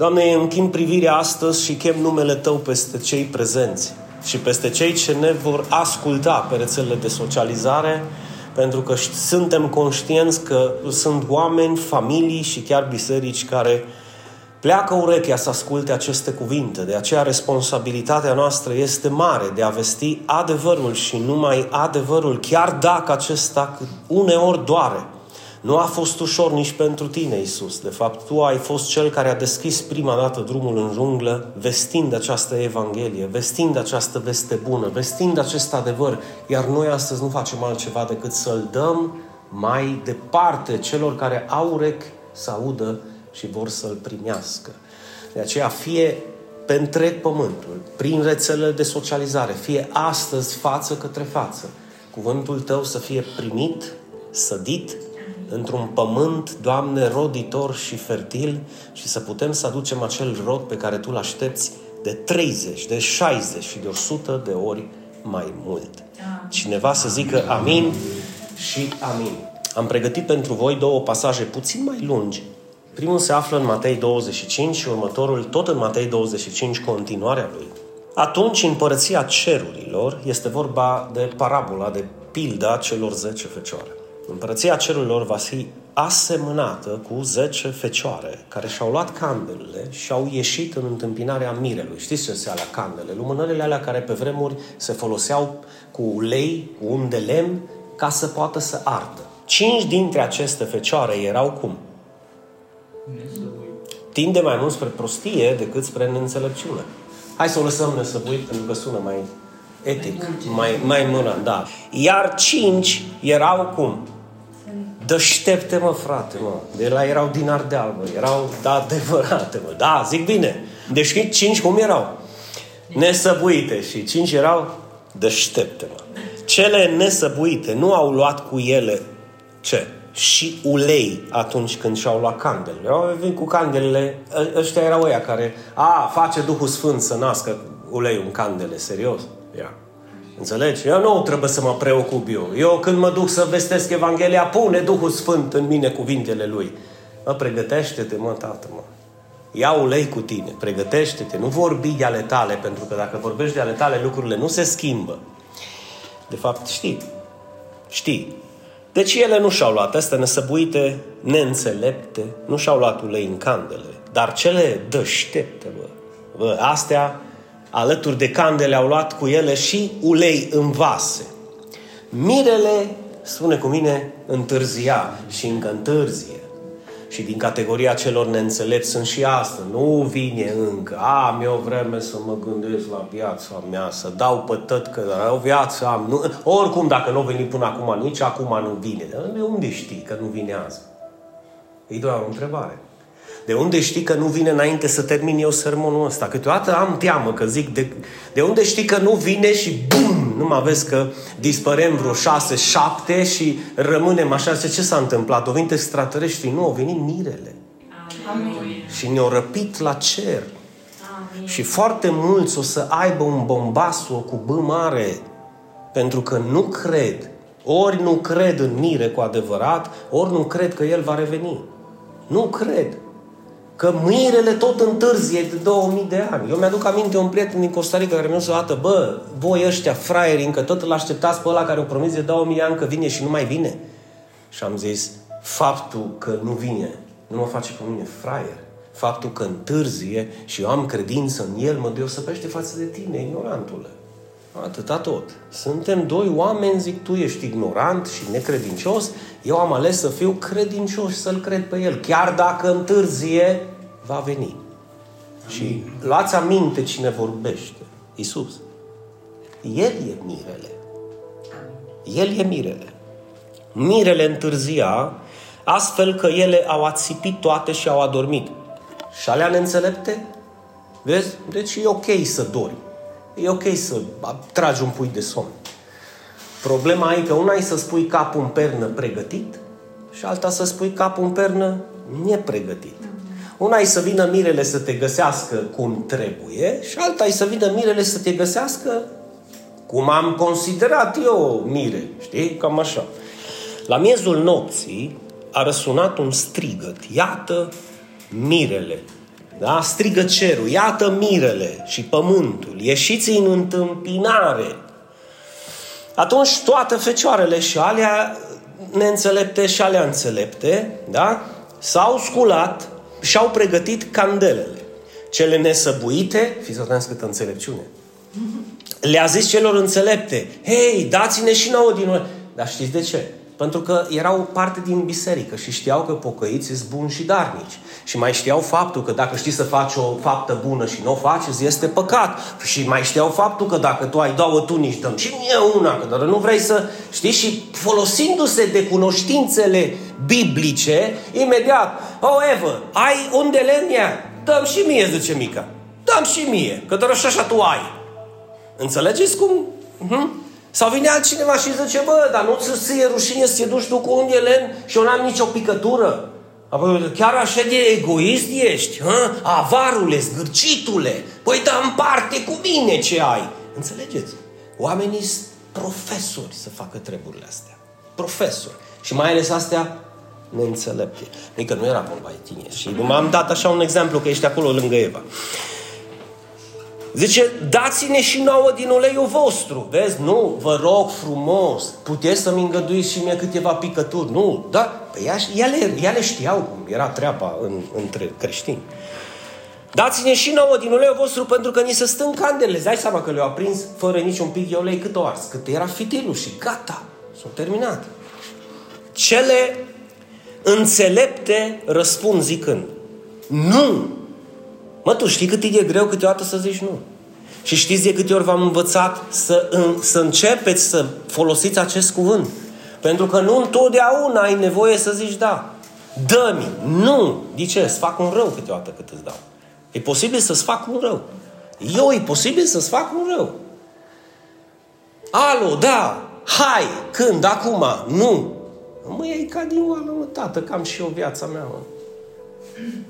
Doamne, închin privirea astăzi și chem numele Tău peste cei prezenți și peste cei ce ne vor asculta pe rețelele de socializare, pentru că suntem conștienți că sunt oameni, familii și chiar biserici care pleacă urechea să asculte aceste cuvinte. De aceea responsabilitatea noastră este mare de a vesti adevărul și numai adevărul, chiar dacă acesta uneori doare. Nu a fost ușor nici pentru tine, Isus. De fapt, tu ai fost cel care a deschis prima dată drumul în junglă, vestind această Evanghelie, vestind această veste bună, vestind acest adevăr. Iar noi astăzi nu facem altceva decât să-l dăm mai departe celor care au urechi să audă și vor să-l primească. De aceea, fie pe întreg pământul, prin rețelele de socializare, fie astăzi față către față, cuvântul tău să fie primit, sădit într-un pământ, Doamne, roditor și fertil și să putem să aducem acel rod pe care Tu-l aștepți de 30, de 60 și de 100 de ori mai mult. Cineva să zică amin și amin. Am pregătit pentru voi două pasaje puțin mai lungi. Primul se află în Matei 25 și următorul tot în Matei 25, continuarea lui. Atunci, împărăția cerurilor este vorba de parabola, de pilda celor 10 fecioare. Împărăția cerurilor va fi asemănată cu 10 fecioare care și-au luat candelele și au ieșit în întâmpinarea mirelui. Știți ce se alea candele? Lumânările alea care pe vremuri se foloseau cu ulei, cu un de lemn, ca să poată să ardă. Cinci dintre aceste fecioare erau cum? Tinde mai mult spre prostie decât spre neînțelepciune. Hai să o lăsăm nesăbuit pentru că sună mai etic, mai, mai mână, da. Iar cinci erau cum? Dăștepte, mă, frate, mă. De la erau din Ardeal, mă. Erau da, adevărate, mă. Da, zic bine. Deci cinci cum erau? Nesăbuite. Și cinci erau dăștepte, mă. Cele nesăbuite nu au luat cu ele ce? Și ulei atunci când și-au luat candelele. Au venit cu candelele, ă, ăștia erau ăia care, a, face Duhul Sfânt să nască uleiul în candele, serios. Ia. Înțelegi? Eu nu trebuie să mă preocup eu. Eu când mă duc să vestesc Evanghelia, pune Duhul Sfânt în mine cuvintele Lui. Mă, pregătește-te, mă, tată, mă. Ia ulei cu tine, pregătește-te, nu vorbi de ale tale, pentru că dacă vorbești de ale tale, lucrurile nu se schimbă. De fapt, știi, știi. Deci ele nu și-au luat, astea nesăbuite, neînțelepte, nu și-au luat ulei în candele, dar cele dăștepte, bă, bă, astea alături de candele au luat cu ele și ulei în vase. Mirele, spune cu mine, întârzia și încă întârzie. Și din categoria celor neînțelepți sunt și asta. Nu vine încă. Am eu vreme să mă gândesc la viața mea, să dau pătăt că o viață am. Nu, oricum, dacă nu a venit până acum, nici acum nu vine. De unde știi că nu vine azi? E doar o întrebare. De unde știi că nu vine înainte să termin eu sermonul ăsta? Câteodată am teamă că zic, de, de unde știi că nu vine și bum, nu mă vezi că dispărem vreo șase, șapte și rămânem așa. Ce s-a întâmplat? O venit extraterestri? Nu, au venit mirele. Amin. Și ne-au răpit la cer. Amin. Și foarte mulți o să aibă un bombasu cu B mare pentru că nu cred. Ori nu cred în mire cu adevărat, ori nu cred că el va reveni. Nu cred. Că mirele tot întârzie de 2000 de ani. Eu mi-aduc aminte un prieten din Costa Rica care mi-a spus dată, bă, voi ăștia fraieri, încă tot îl așteptați pe ăla care o promis de 2000 de ani că vine și nu mai vine. Și am zis, faptul că nu vine nu mă face pe mine fraier. Faptul că întârzie și eu am credință în el mă deosebește față de tine, ignorantule. Atâta tot. Suntem doi oameni, zic, tu ești ignorant și necredincios, eu am ales să fiu credincios și să-L cred pe El. Chiar dacă întârzie, va veni. Amin. Și luați aminte cine vorbește. Isus. El e mirele. El e mirele. Mirele întârzia astfel că ele au ațipit toate și au adormit. Și alea neînțelepte? Vezi? Deci e ok să dormi. E ok să tragi un pui de somn. Problema e că una e să spui capul în pernă pregătit și alta să spui capul în pernă nepregătit. Una e să vină mirele să te găsească cum trebuie și alta e să vină mirele să te găsească cum am considerat eu mire. Știi? Cam așa. La miezul nopții a răsunat un strigăt. Iată mirele da? strigă cerul, iată mirele și pământul, ieșiți în întâmpinare. Atunci toate fecioarele și alea neînțelepte și alea înțelepte, da? s-au sculat și au pregătit candelele. Cele nesăbuite, fiți atenți câtă înțelepciune, le-a zis celor înțelepte, hei, dați-ne și nouă din noi. Dar știți de ce? Pentru că erau parte din biserică și știau că pocăiți sunt buni și darnici. Și mai știau faptul că dacă știi să faci o faptă bună și nu o faci, este păcat. Și mai știau faptul că dacă tu ai două tunici, dăm și mie una, că doar nu vrei să știi și folosindu-se de cunoștințele biblice, imediat, however, ai un de lemnia, dăm și mie, zice mica. Dăm și mie, că doar așa, așa tu ai. Înțelegeți cum? Uh-huh. Sau vine altcineva și zice, bă, dar nu ți se rușine să te duci tu cu un elen și eu n-am nicio picătură. Apoi, chiar așa de egoist ești, hă? avarule, zgârcitule, păi da împarte cu mine ce ai. Înțelegeți? Oamenii sunt profesori să facă treburile astea. Profesori. Și mai ales astea neînțelepte. Adică nu era vorba de tine. Și m-am dat așa un exemplu că ești acolo lângă Eva. Zice, dați-ne și nouă din uleiul vostru. Vezi? Nu, vă rog frumos, puteți să-mi îngăduiți și mie câteva picături. Nu, da, păi ea, ele, ele știau cum era treaba în, între creștini. Dați-ne și nouă din uleiul vostru pentru că ni se stă în candele. Îți dai seama că le-au aprins fără niciun pic de ulei cât o ars, cât era fitilul și gata, s-au terminat. Cele înțelepte răspund zicând, nu, Mă, tu știi cât e de greu câteodată să zici nu. Și știți de câte ori v-am învățat să, în, să începeți să folosiți acest cuvânt. Pentru că nu întotdeauna ai nevoie să zici da. Dă-mi. Nu. De ce? Îți fac un rău câteodată cât îți dau. E posibil să-ți fac un rău. Eu e posibil să-ți fac un rău. Alo, da, hai, când, acum, nu. Mă iei ca din oală, mă, tată, că am și eu viața mea, mă.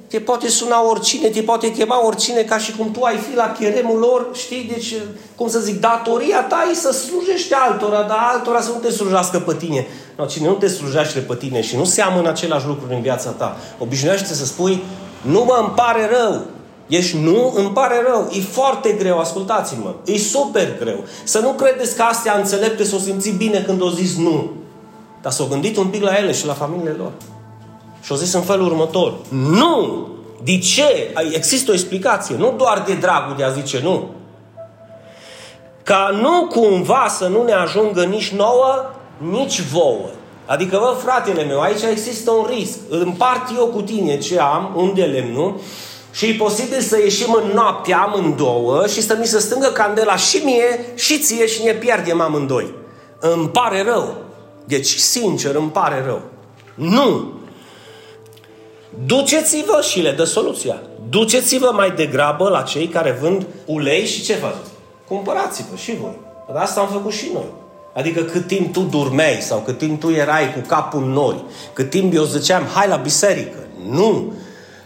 Te poate suna oricine, te poate chema oricine, ca și cum tu ai fi la cheremul lor, știi? Deci, cum să zic, datoria ta e să slujești altora, dar altora să nu te slujească pe tine. No, cine nu te slujește pe tine și nu seamănă același lucruri în viața ta, obișnuiește să spui, nu mă îmi pare rău, Ești nu, îmi pare rău. E foarte greu, ascultați-mă. E super greu. Să nu credeți că astea înțelepte s-o simți bine când o zis nu. Dar s-o gândit un pic la ele și la familiile lor. Și au zis în felul următor. Nu! De ce? Există o explicație. Nu doar de dragul de a zice nu. Ca nu cumva să nu ne ajungă nici nouă, nici vouă. Adică, vă, fratele meu, aici există un risc. Îl împart eu cu tine ce am, unde lemnul, și e posibil să ieșim în noapte amândouă și să mi se stângă candela și mie și ție și ne pierdem amândoi. Îmi pare rău. Deci, sincer, îmi pare rău. Nu! Duceți-vă și le dă soluția. Duceți-vă mai degrabă la cei care vând ulei și ce faceți? Cumpărați-vă și voi. Dar asta am făcut și noi. Adică cât timp tu durmeai sau cât timp tu erai cu capul în nori, cât timp eu ziceam, hai la biserică, nu.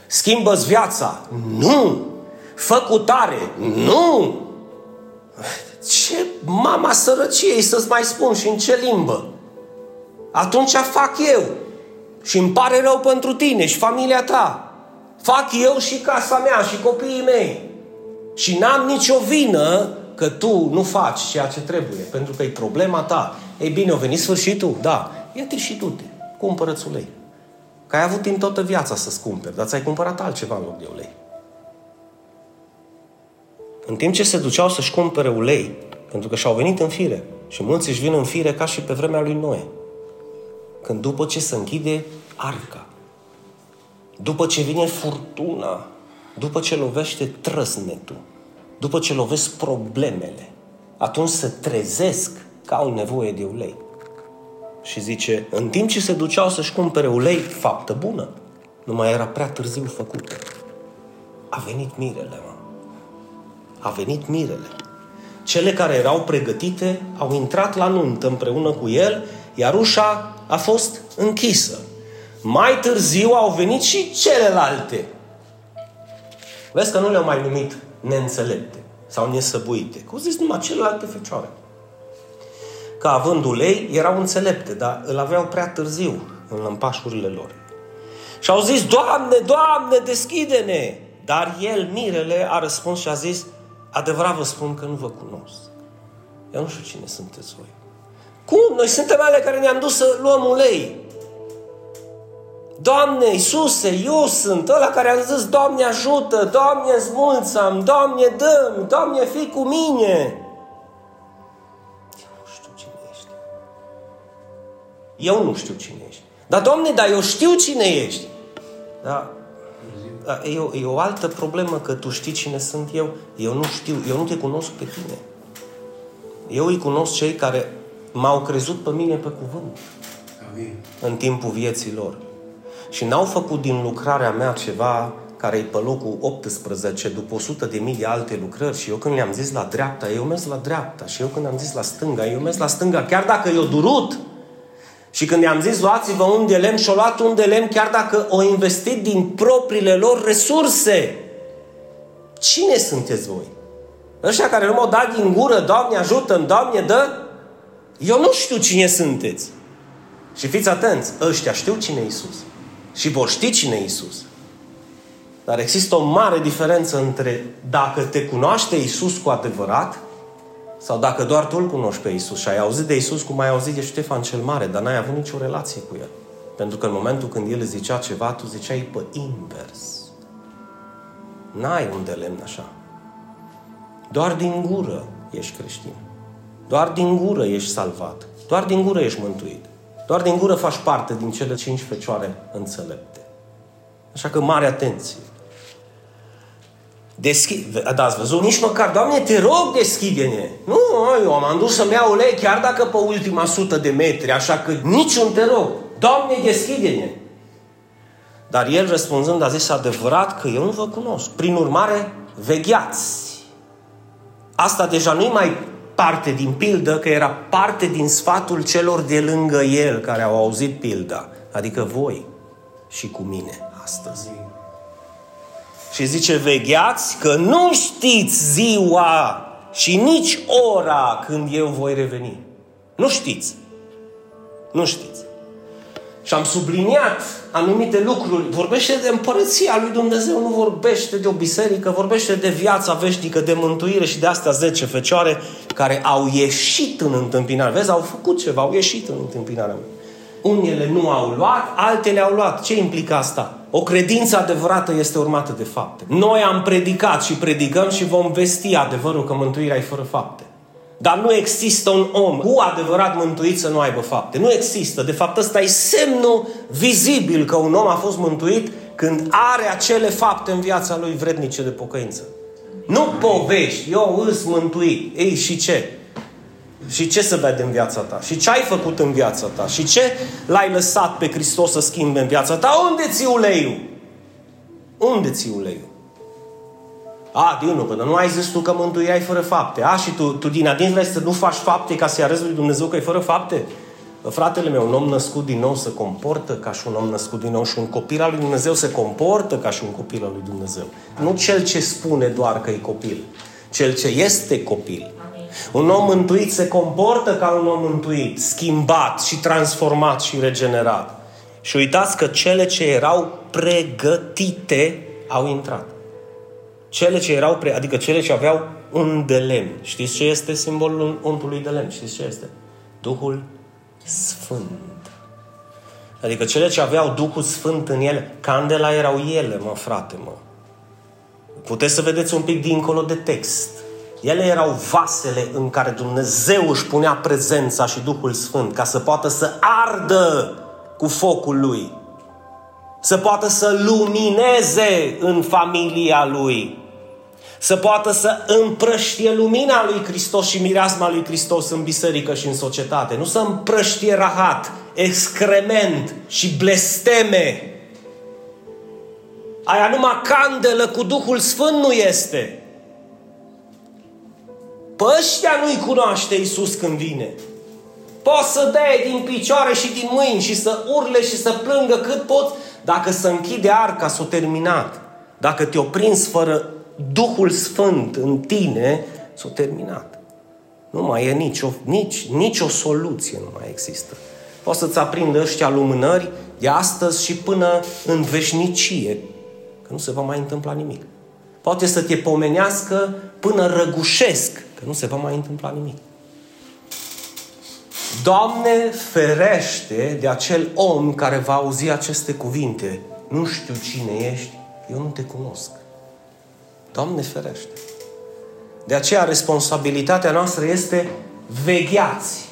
Schimbă-ți viața, nu. Fă cu tare, nu. Ce mama sărăciei să-ți mai spun și în ce limbă? Atunci fac eu. Și îmi pare rău pentru tine și familia ta. Fac eu și casa mea și copiii mei. Și n-am nicio vină că tu nu faci ceea ce trebuie, pentru că e problema ta. Ei bine, a venit sfârșitul? Da. Ia-te și tu-te. Cumpără-ți ulei. Că ai avut timp toată viața să-ți cumperi, dar ți-ai cumpărat altceva în loc de ulei. În timp ce se duceau să-și cumpere ulei, pentru că și-au venit în fire, și mulți își vin în fire ca și pe vremea lui Noe, când după ce se închide arca, după ce vine furtuna, după ce lovește trăsnetul, după ce lovesc problemele, atunci se trezesc că au nevoie de ulei. Și zice, în timp ce se duceau să-și cumpere ulei, faptă bună, nu mai era prea târziu făcută. A venit mirele, mă. A venit mirele. Cele care erau pregătite au intrat la nuntă împreună cu el, iar ușa a fost închisă. Mai târziu au venit și celelalte. Vezi că nu le-au mai numit neînțelepte sau nesăbuite. Că au zis numai celelalte fecioare. Că având ulei, erau înțelepte, dar îl aveau prea târziu în lămpașurile lor. Și au zis, Doamne, Doamne, deschide-ne! Dar el, mirele, a răspuns și a zis, adevărat vă spun că nu vă cunosc. Eu nu știu cine sunteți voi. Cum? Noi suntem ale care ne-am dus să luăm ulei. Doamne, Iisuse, eu sunt ăla care a zis, Doamne ajută, Doamne zmulțam, Doamne dăm, Doamne fii cu mine. Eu nu știu cine ești. Eu nu știu cine ești. Dar, Doamne, dar eu știu cine ești. Da, da e, o, e o altă problemă că tu știi cine sunt eu. Eu nu știu, eu nu te cunosc pe tine. Eu îi cunosc cei care m-au crezut pe mine pe cuvânt. Amin. În timpul vieții lor. Și n-au făcut din lucrarea mea ceva care e pe locul 18 după 100 de mii de alte lucrări și eu când le-am zis la dreapta, eu mers la dreapta și eu când am zis la stânga, eu mers la stânga, chiar dacă eu durut. Și când i-am zis luați-vă un de lemn și o luat un de lemn chiar dacă o investit din propriile lor resurse. Cine sunteți voi? Ăștia care nu m-au dat din gură, Doamne ajută-mi, Doamne dă? Eu nu știu cine sunteți. Și fiți atenți, ăștia știu cine e Isus. Și vor ști cine e Isus. Dar există o mare diferență între dacă te cunoaște Isus cu adevărat sau dacă doar tu îl cunoști pe Isus și ai auzit de Isus cum ai auzit de Ștefan cel Mare, dar n-ai avut nicio relație cu el. Pentru că în momentul când el zicea ceva, tu ziceai pe invers. N-ai un de lemn așa. Doar din gură ești creștin. Doar din gură ești salvat. Doar din gură ești mântuit. Doar din gură faci parte din cele cinci fecioare înțelepte. Așa că mare atenție. Deschide, da, ați văzut? Nici măcar, Doamne, te rog, deschide-ne. Nu, eu m-am dus să-mi iau ulei chiar dacă pe ultima sută de metri, așa că niciun te rog. Doamne, deschide-ne. Dar el răspunzând a zis adevărat că eu nu vă cunosc. Prin urmare, vegheați. Asta deja nu-i mai parte din pildă, că era parte din sfatul celor de lângă el care au auzit pilda, adică voi și cu mine astăzi. Și zice, vegheați că nu știți ziua și nici ora când eu voi reveni. Nu știți. Nu știți. Și am subliniat anumite lucruri. Vorbește de împărăția lui Dumnezeu, nu vorbește de o biserică, vorbește de viața veșnică, de mântuire și de astea 10 fecioare care au ieșit în întâmpinare. Vezi, au făcut ceva, au ieșit în întâmpinarea mea. Unele nu au luat, altele au luat. Ce implică asta? O credință adevărată este urmată de fapte. Noi am predicat și predicăm și vom vesti adevărul că mântuirea e fără fapte. Dar nu există un om cu adevărat mântuit să nu aibă fapte. Nu există. De fapt, ăsta e semnul vizibil că un om a fost mântuit când are acele fapte în viața lui vrednice de pocăință. Nu povești, eu îs mântuit. Ei, și ce? Și ce să vede în viața ta? Și ce ai făcut în viața ta? Și ce l-ai lăsat pe Hristos să schimbe în viața ta? Unde ți uleiul? Unde ți uleiul? A, Dinu, că nu ai zis tu că mântuirea e fără fapte. A, și tu, tu din adins vrei să nu faci fapte ca să-i arăți lui Dumnezeu că e fără fapte? Fratele meu, un om născut din nou se comportă ca și un om născut din nou și un copil al lui Dumnezeu se comportă ca și un copil al lui Dumnezeu. Nu cel ce spune doar că e copil, cel ce este copil. Un om mântuit se comportă ca un om mântuit, schimbat și transformat și regenerat. Și uitați că cele ce erau pregătite au intrat. Cele ce erau, pre, adică cele ce aveau un de lemn. Știți ce este simbolul untului de lemn? Știți ce este? Duhul Sfânt. Adică cele ce aveau Duhul Sfânt în ele, candela erau ele, mă, frate, mă. Puteți să vedeți un pic dincolo de text. Ele erau vasele în care Dumnezeu își punea prezența și Duhul Sfânt ca să poată să ardă cu focul Lui. Să poată să lumineze în familia Lui să poată să împrăștie lumina lui Hristos și mireasma lui Hristos în biserică și în societate. Nu să împrăștie rahat, excrement și blesteme. Aia numai candelă cu Duhul Sfânt nu este. Pe ăștia nu-i cunoaște Iisus când vine. Poți să dai din picioare și din mâini și să urle și să plângă cât poți, dacă să închide arca, s-o terminat. Dacă te-o prins fără Duhul Sfânt în tine, s-a terminat. Nu mai e nicio, nici, nicio soluție, nu mai există. Poți să-ți aprindă ăștia lumânări de astăzi și până în veșnicie. că nu se va mai întâmpla nimic. Poate să te pomenească până răgușesc, că nu se va mai întâmpla nimic. Doamne, ferește de acel om care va auzi aceste cuvinte. Nu știu cine ești, eu nu te cunosc. Doamne, ferește. De aceea, responsabilitatea noastră este vegheați.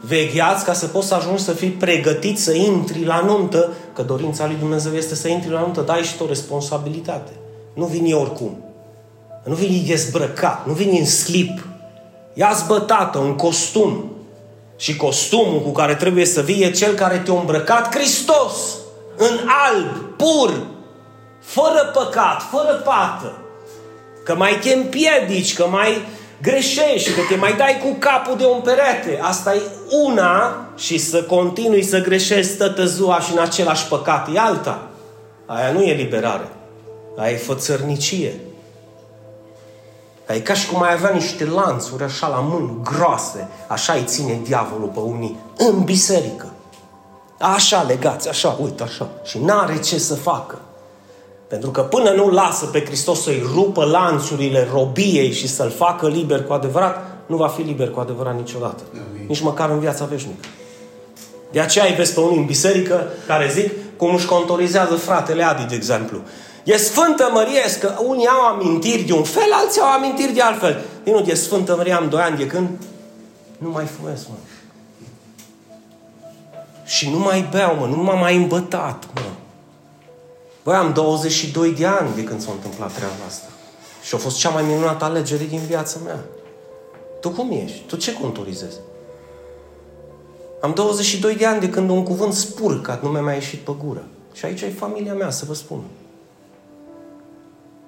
Vegheați ca să poți să ajungi să fii pregătit să intri la nuntă, că dorința lui Dumnezeu este să intri la nuntă, dai și tu o responsabilitate. Nu vini oricum. Nu vini dezbrăcat, nu vini în slip. Ia-ți bătată, un costum. Și costumul cu care trebuie să vii e cel care te-a îmbrăcat Hristos. În alb, pur, fără păcat, fără pată. Că mai te împiedici, că mai greșești, că te mai dai cu capul de un perete. Asta e una și să continui să greșești tătă ziua și în același păcat e alta. Aia nu e liberare. Aia e fățărnicie. Aia e ca și cum ai avea niște lanțuri așa la mâini groase. Așa îi ține diavolul pe unii în biserică. Așa legați, așa, uite, așa. Și n-are ce să facă. Pentru că până nu lasă pe Hristos să-i rupă lanțurile robiei și să-l facă liber cu adevărat, nu va fi liber cu adevărat niciodată. Amin. Nici măcar în viața veșnică. De aceea îi vezi pe unii în biserică care zic cum își contorizează fratele Adi, de exemplu. E Sfântă Mărie, că unii au amintiri de un fel, alții au amintiri de altfel. Din nu, e Sfântă Mărie, am doi ani de când nu mai fumez, mă. Și nu mai beau, mă, nu m-am mai îmbătat, mă. Băi, am 22 de ani de când s-a întâmplat treaba asta. Și a fost cea mai minunată alegere din viața mea. Tu cum ești? Tu ce contorizezi? Am 22 de ani de când un cuvânt spurcat nu mi-a mai ieșit pe gură. Și aici e familia mea, să vă spun.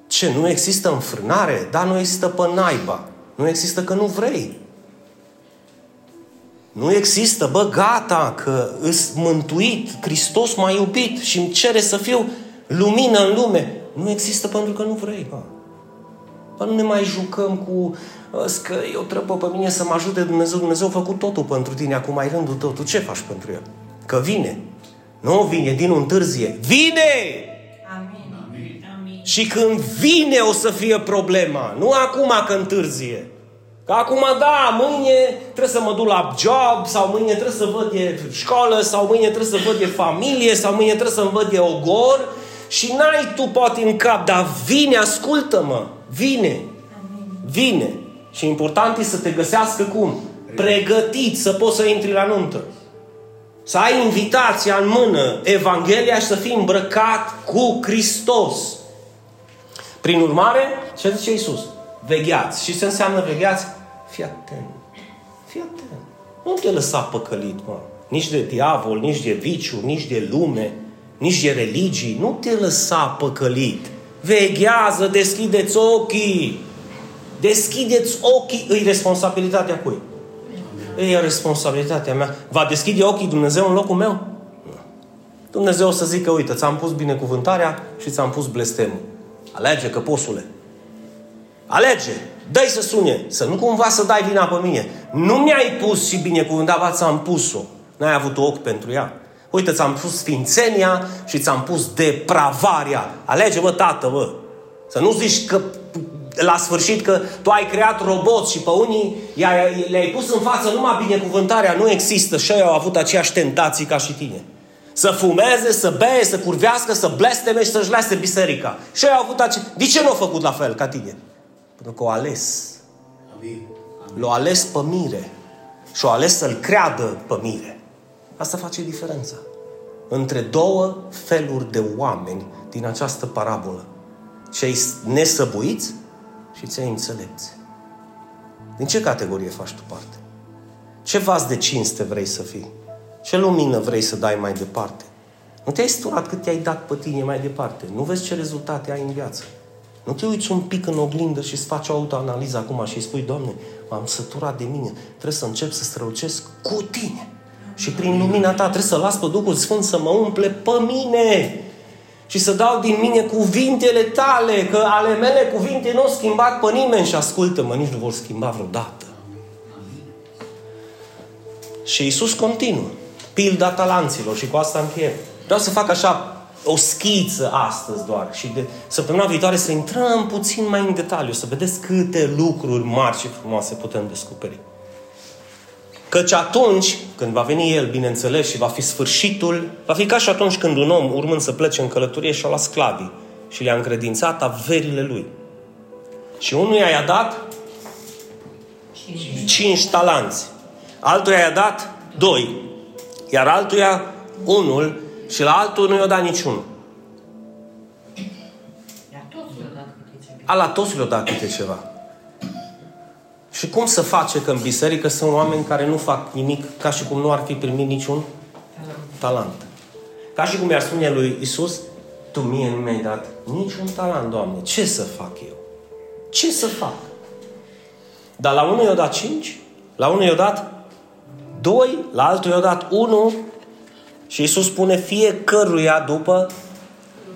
Ce, nu există înfrânare? Da, nu există pe naiba. Nu există că nu vrei. Nu există, bă, gata, că îs mântuit, Hristos m-a iubit și îmi cere să fiu lumină în lume. Nu există pentru că nu vrei, bă. Bă, nu ne mai jucăm cu că eu trebuie pe mine să mă ajute Dumnezeu. Dumnezeu a făcut totul pentru tine, acum ai rândul tău. Tu ce faci pentru el? Că vine. Nu vine din întârzie. Vine! Amin. Și când vine o să fie problema. Nu acum că întârzie. Că acum, da, mâine trebuie să mă duc la job, sau mâine trebuie să văd de școală, sau mâine trebuie să văd de familie, sau mâine trebuie să-mi văd de ogor, și n-ai tu poate în cap, dar vine, ascultă-mă, vine. Vine. Și important e să te găsească cum? Pregătit să poți să intri la nuntă. Să ai invitația în mână, Evanghelia și să fii îmbrăcat cu Hristos. Prin urmare, ce zice Iisus? Vegheați. Și ce înseamnă vegheați? Fii atent. Fii atent. Nu te lăsa păcălit, mă. Nici de diavol, nici de viciu, nici de lume, nici de religii. Nu te lăsa păcălit. Veghează, deschideți ochii. Deschideți ochii. Îi responsabilitatea cui? E responsabilitatea mea. Va deschide ochii Dumnezeu în locul meu? Dumnezeu o să zică, uite, ți-am pus binecuvântarea și ți-am pus blestemul. Alege, căposule. Alege. Dă-i să sune. Să nu cumva să dai vina pe mine. Nu mi-ai pus și binecuvântarea, ba ți-am pus-o. N-ai avut ochi pentru ea. Uite, ți-am pus sfințenia și ți-am pus depravarea. Alege, bă, tată, bă. Să nu zici că la sfârșit că tu ai creat roboți și pe unii le-ai pus în față numai binecuvântarea, nu există și ei au avut aceeași tentații ca și tine. Să fumeze, să bee, să curvească, să blesteme și să-și lase biserica. Și ei au avut ace... De ce nu au făcut la fel ca tine? Pentru că o ales. L-au ales pe mire. Și o ales să-l creadă pe mire. Asta face diferența. Între două feluri de oameni din această parabolă. Cei nesăbuiți și cei înțelepți. Din ce categorie faci tu parte? Ce vas de cinste vrei să fii? Ce lumină vrei să dai mai departe? Nu te-ai sturat cât te-ai dat pe tine mai departe. Nu vezi ce rezultate ai în viață. Nu te uiți un pic în oglindă și îți faci o autoanaliză acum și îi spui, Doamne, m-am săturat de mine, trebuie să încep să strălucesc cu tine. Și prin lumina ta trebuie să las pe Duhul Sfânt să mă umple pe mine și să dau din mine cuvintele tale, că ale mele cuvinte nu au schimbat pe nimeni și ascultă-mă, nici nu vor schimba vreodată. Și Iisus continuă. Pilda talanților și cu asta încheiem. Vreau să fac așa o schiță astăzi doar și de săptămâna viitoare să intrăm puțin mai în detaliu, să vedeți câte lucruri mari și frumoase putem descoperi. Căci atunci, când va veni El, bineînțeles, și va fi sfârșitul, va fi ca și atunci când un om, urmând să plece în călătorie, și-a luat sclavii și le-a încredințat averile lui. Și unuia i-a dat cinci talanți. Altuia i-a dat doi. Iar altuia unul și la altul nu i-a dat niciunul. A la toți le-a dat câte ceva. Și cum să face că în biserică sunt oameni care nu fac nimic ca și cum nu ar fi primit niciun talent? Ca și cum i-ar spune lui Isus, Tu mie nu mi-ai dat niciun talent, Doamne. Ce să fac eu? Ce să fac? Dar la unul i-a dat cinci, la unul i-a dat doi, la altul i-a dat unu și Isus spune fiecăruia după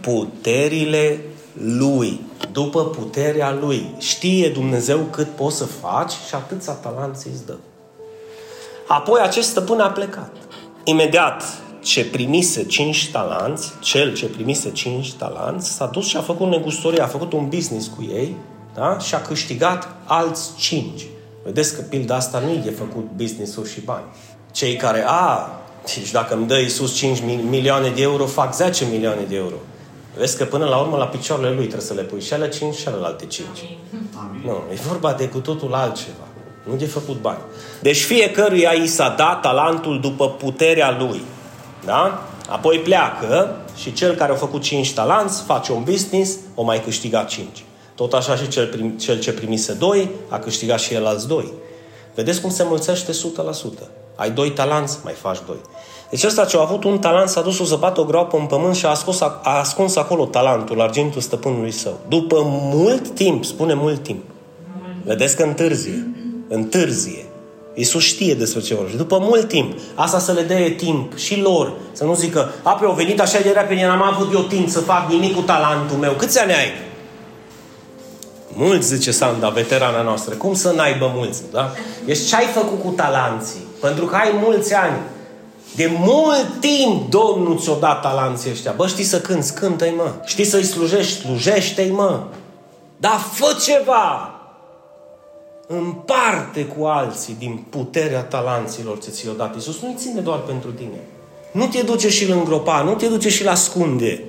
puterile lui. După puterea lui. Știe Dumnezeu cât poți să faci și atâția talanți îți dă. Apoi acest stăpân a plecat. Imediat ce primise cinci talanți, cel ce primise cinci talanți, s-a dus și a făcut negustorie, a făcut un business cu ei da? și a câștigat alți cinci. Vedeți că pilda asta nu e de făcut business-uri și bani. Cei care, a, și dacă îmi dă Iisus 5 milioane de euro, fac 10 milioane de euro. Vezi că până la urmă la picioarele lui trebuie să le pui și ale 5 și celelalte 5. Amin. Nu, e vorba de cu totul altceva. Nu de făcut bani. Deci fiecăruia i s-a dat talentul după puterea lui. Da? Apoi pleacă și cel care a făcut 5 talanți face un business, o mai câștiga 5. Tot așa și cel, prim, cel ce primise 2 a câștigat și el alți 2. Vedeți cum se mulțește 100%. Ai doi talanți, mai faci doi. Deci ăsta ce a avut un talent s-a dus o zăpată o groapă în pământ și a ascuns, a ascuns acolo talentul, argintul stăpânului său. După mult timp, spune mult timp, vedeți că întârzie, întârzie. Iisus știe despre ce vorbește. După mult timp, asta să le dea timp și lor, să nu zică, ape, au venit așa de repede, n-am avut eu timp să fac nimic cu talentul meu. Câți ani ai? Mulți, zice Sanda, veterana noastră. Cum să n-aibă mulți, da? Deci ce ai făcut cu talanții? Pentru că ai mulți ani. De mult timp Domnul ți-o dat talanții ăștia. Bă, știi să cânți? Cântă-i, mă. Știi să-i slujești? Slujește-i, mă. Dar fă ceva! Împarte cu alții din puterea talanților ce ți-o dat Iisus. Nu-i ține doar pentru tine. Nu te duce și îl îngropa, nu te duce și la ascunde.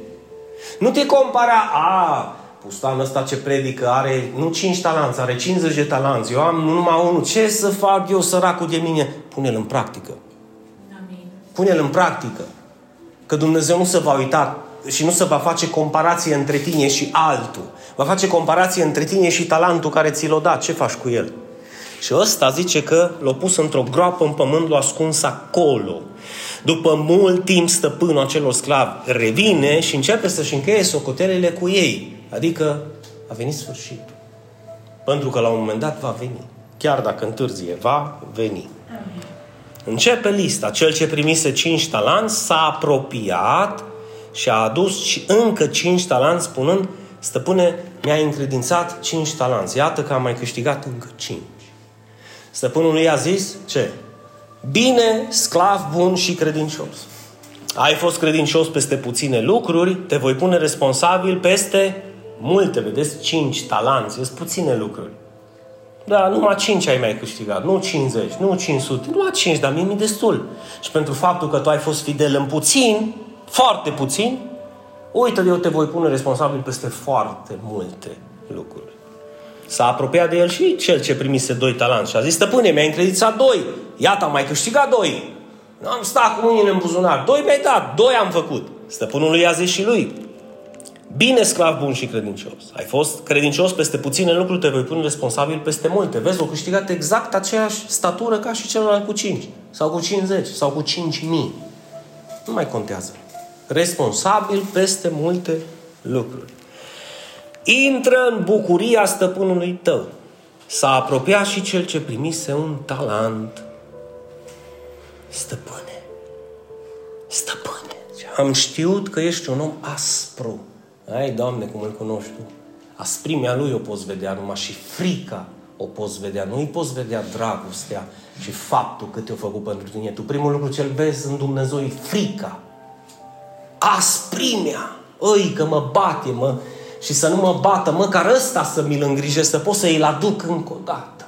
Nu te compara, a, pustanul ăsta ce predică are nu 5 talanți, are 50 de talanți. Eu am numai unul. Ce să fac eu săracul de mine? Pune-l în practică. Pune-l în practică. Că Dumnezeu nu se va uita și nu se va face comparație între tine și altul. Va face comparație între tine și talentul care ți l-a dat. Ce faci cu el? Și ăsta zice că l-a pus într-o groapă în pământ, l-a ascuns acolo. După mult timp, stăpânul acelor sclavi revine și începe să-și încheie socotelele cu ei. Adică a venit sfârșitul. Pentru că la un moment dat va veni. Chiar dacă întârzie, va veni. Începe lista. Cel ce primise cinci talanți s-a apropiat și a adus și încă cinci talanți spunând Stăpâne, mi-a încredințat cinci talanți. Iată că am mai câștigat încă cinci. Stăpânul lui a zis, ce? Bine, sclav bun și credincios. Ai fost credincios peste puține lucruri, te voi pune responsabil peste multe, vedeți, cinci talanți, sunt puține lucruri. Da, numai 5 ai mai câștigat, nu 50, nu 500, numai 5, dar mie mi destul. Și pentru faptul că tu ai fost fidel în puțin, foarte puțin, uite, eu te voi pune responsabil peste foarte multe lucruri. S-a apropiat de el și cel ce primise doi talanți și a zis, stăpâne, mi-ai încredițat doi, iată, am mai câștigat doi. Nu am stat cu mâinile în buzunar, doi mi-ai dat, doi am făcut. Stăpânul lui a zis și lui, Bine, sclav bun și credincios. Ai fost credincios peste puține lucruri, te voi pune responsabil peste multe. Vezi, o câștigat exact aceeași statură ca și celălalt cu 5, sau cu 50, sau cu 5 mii. Nu mai contează. Responsabil peste multe lucruri. Intră în bucuria stăpânului tău. S-a apropiat și cel ce primise un talent. Stăpâne, stăpâne, am știut că ești un om aspru ai, Doamne, cum îl cunoști Tu. Asprimea lui o poți vedea numai și frica o poți vedea. Nu îi poți vedea dragostea și faptul cât te-a făcut pentru tine. Tu primul lucru ce-l vezi în Dumnezeu e frica. Asprimea mărimea. Ăi, că mă bate, mă, și să nu mă bată, măcar ăsta să mi-l îngrijesc, să pot să îl aduc încă o dată.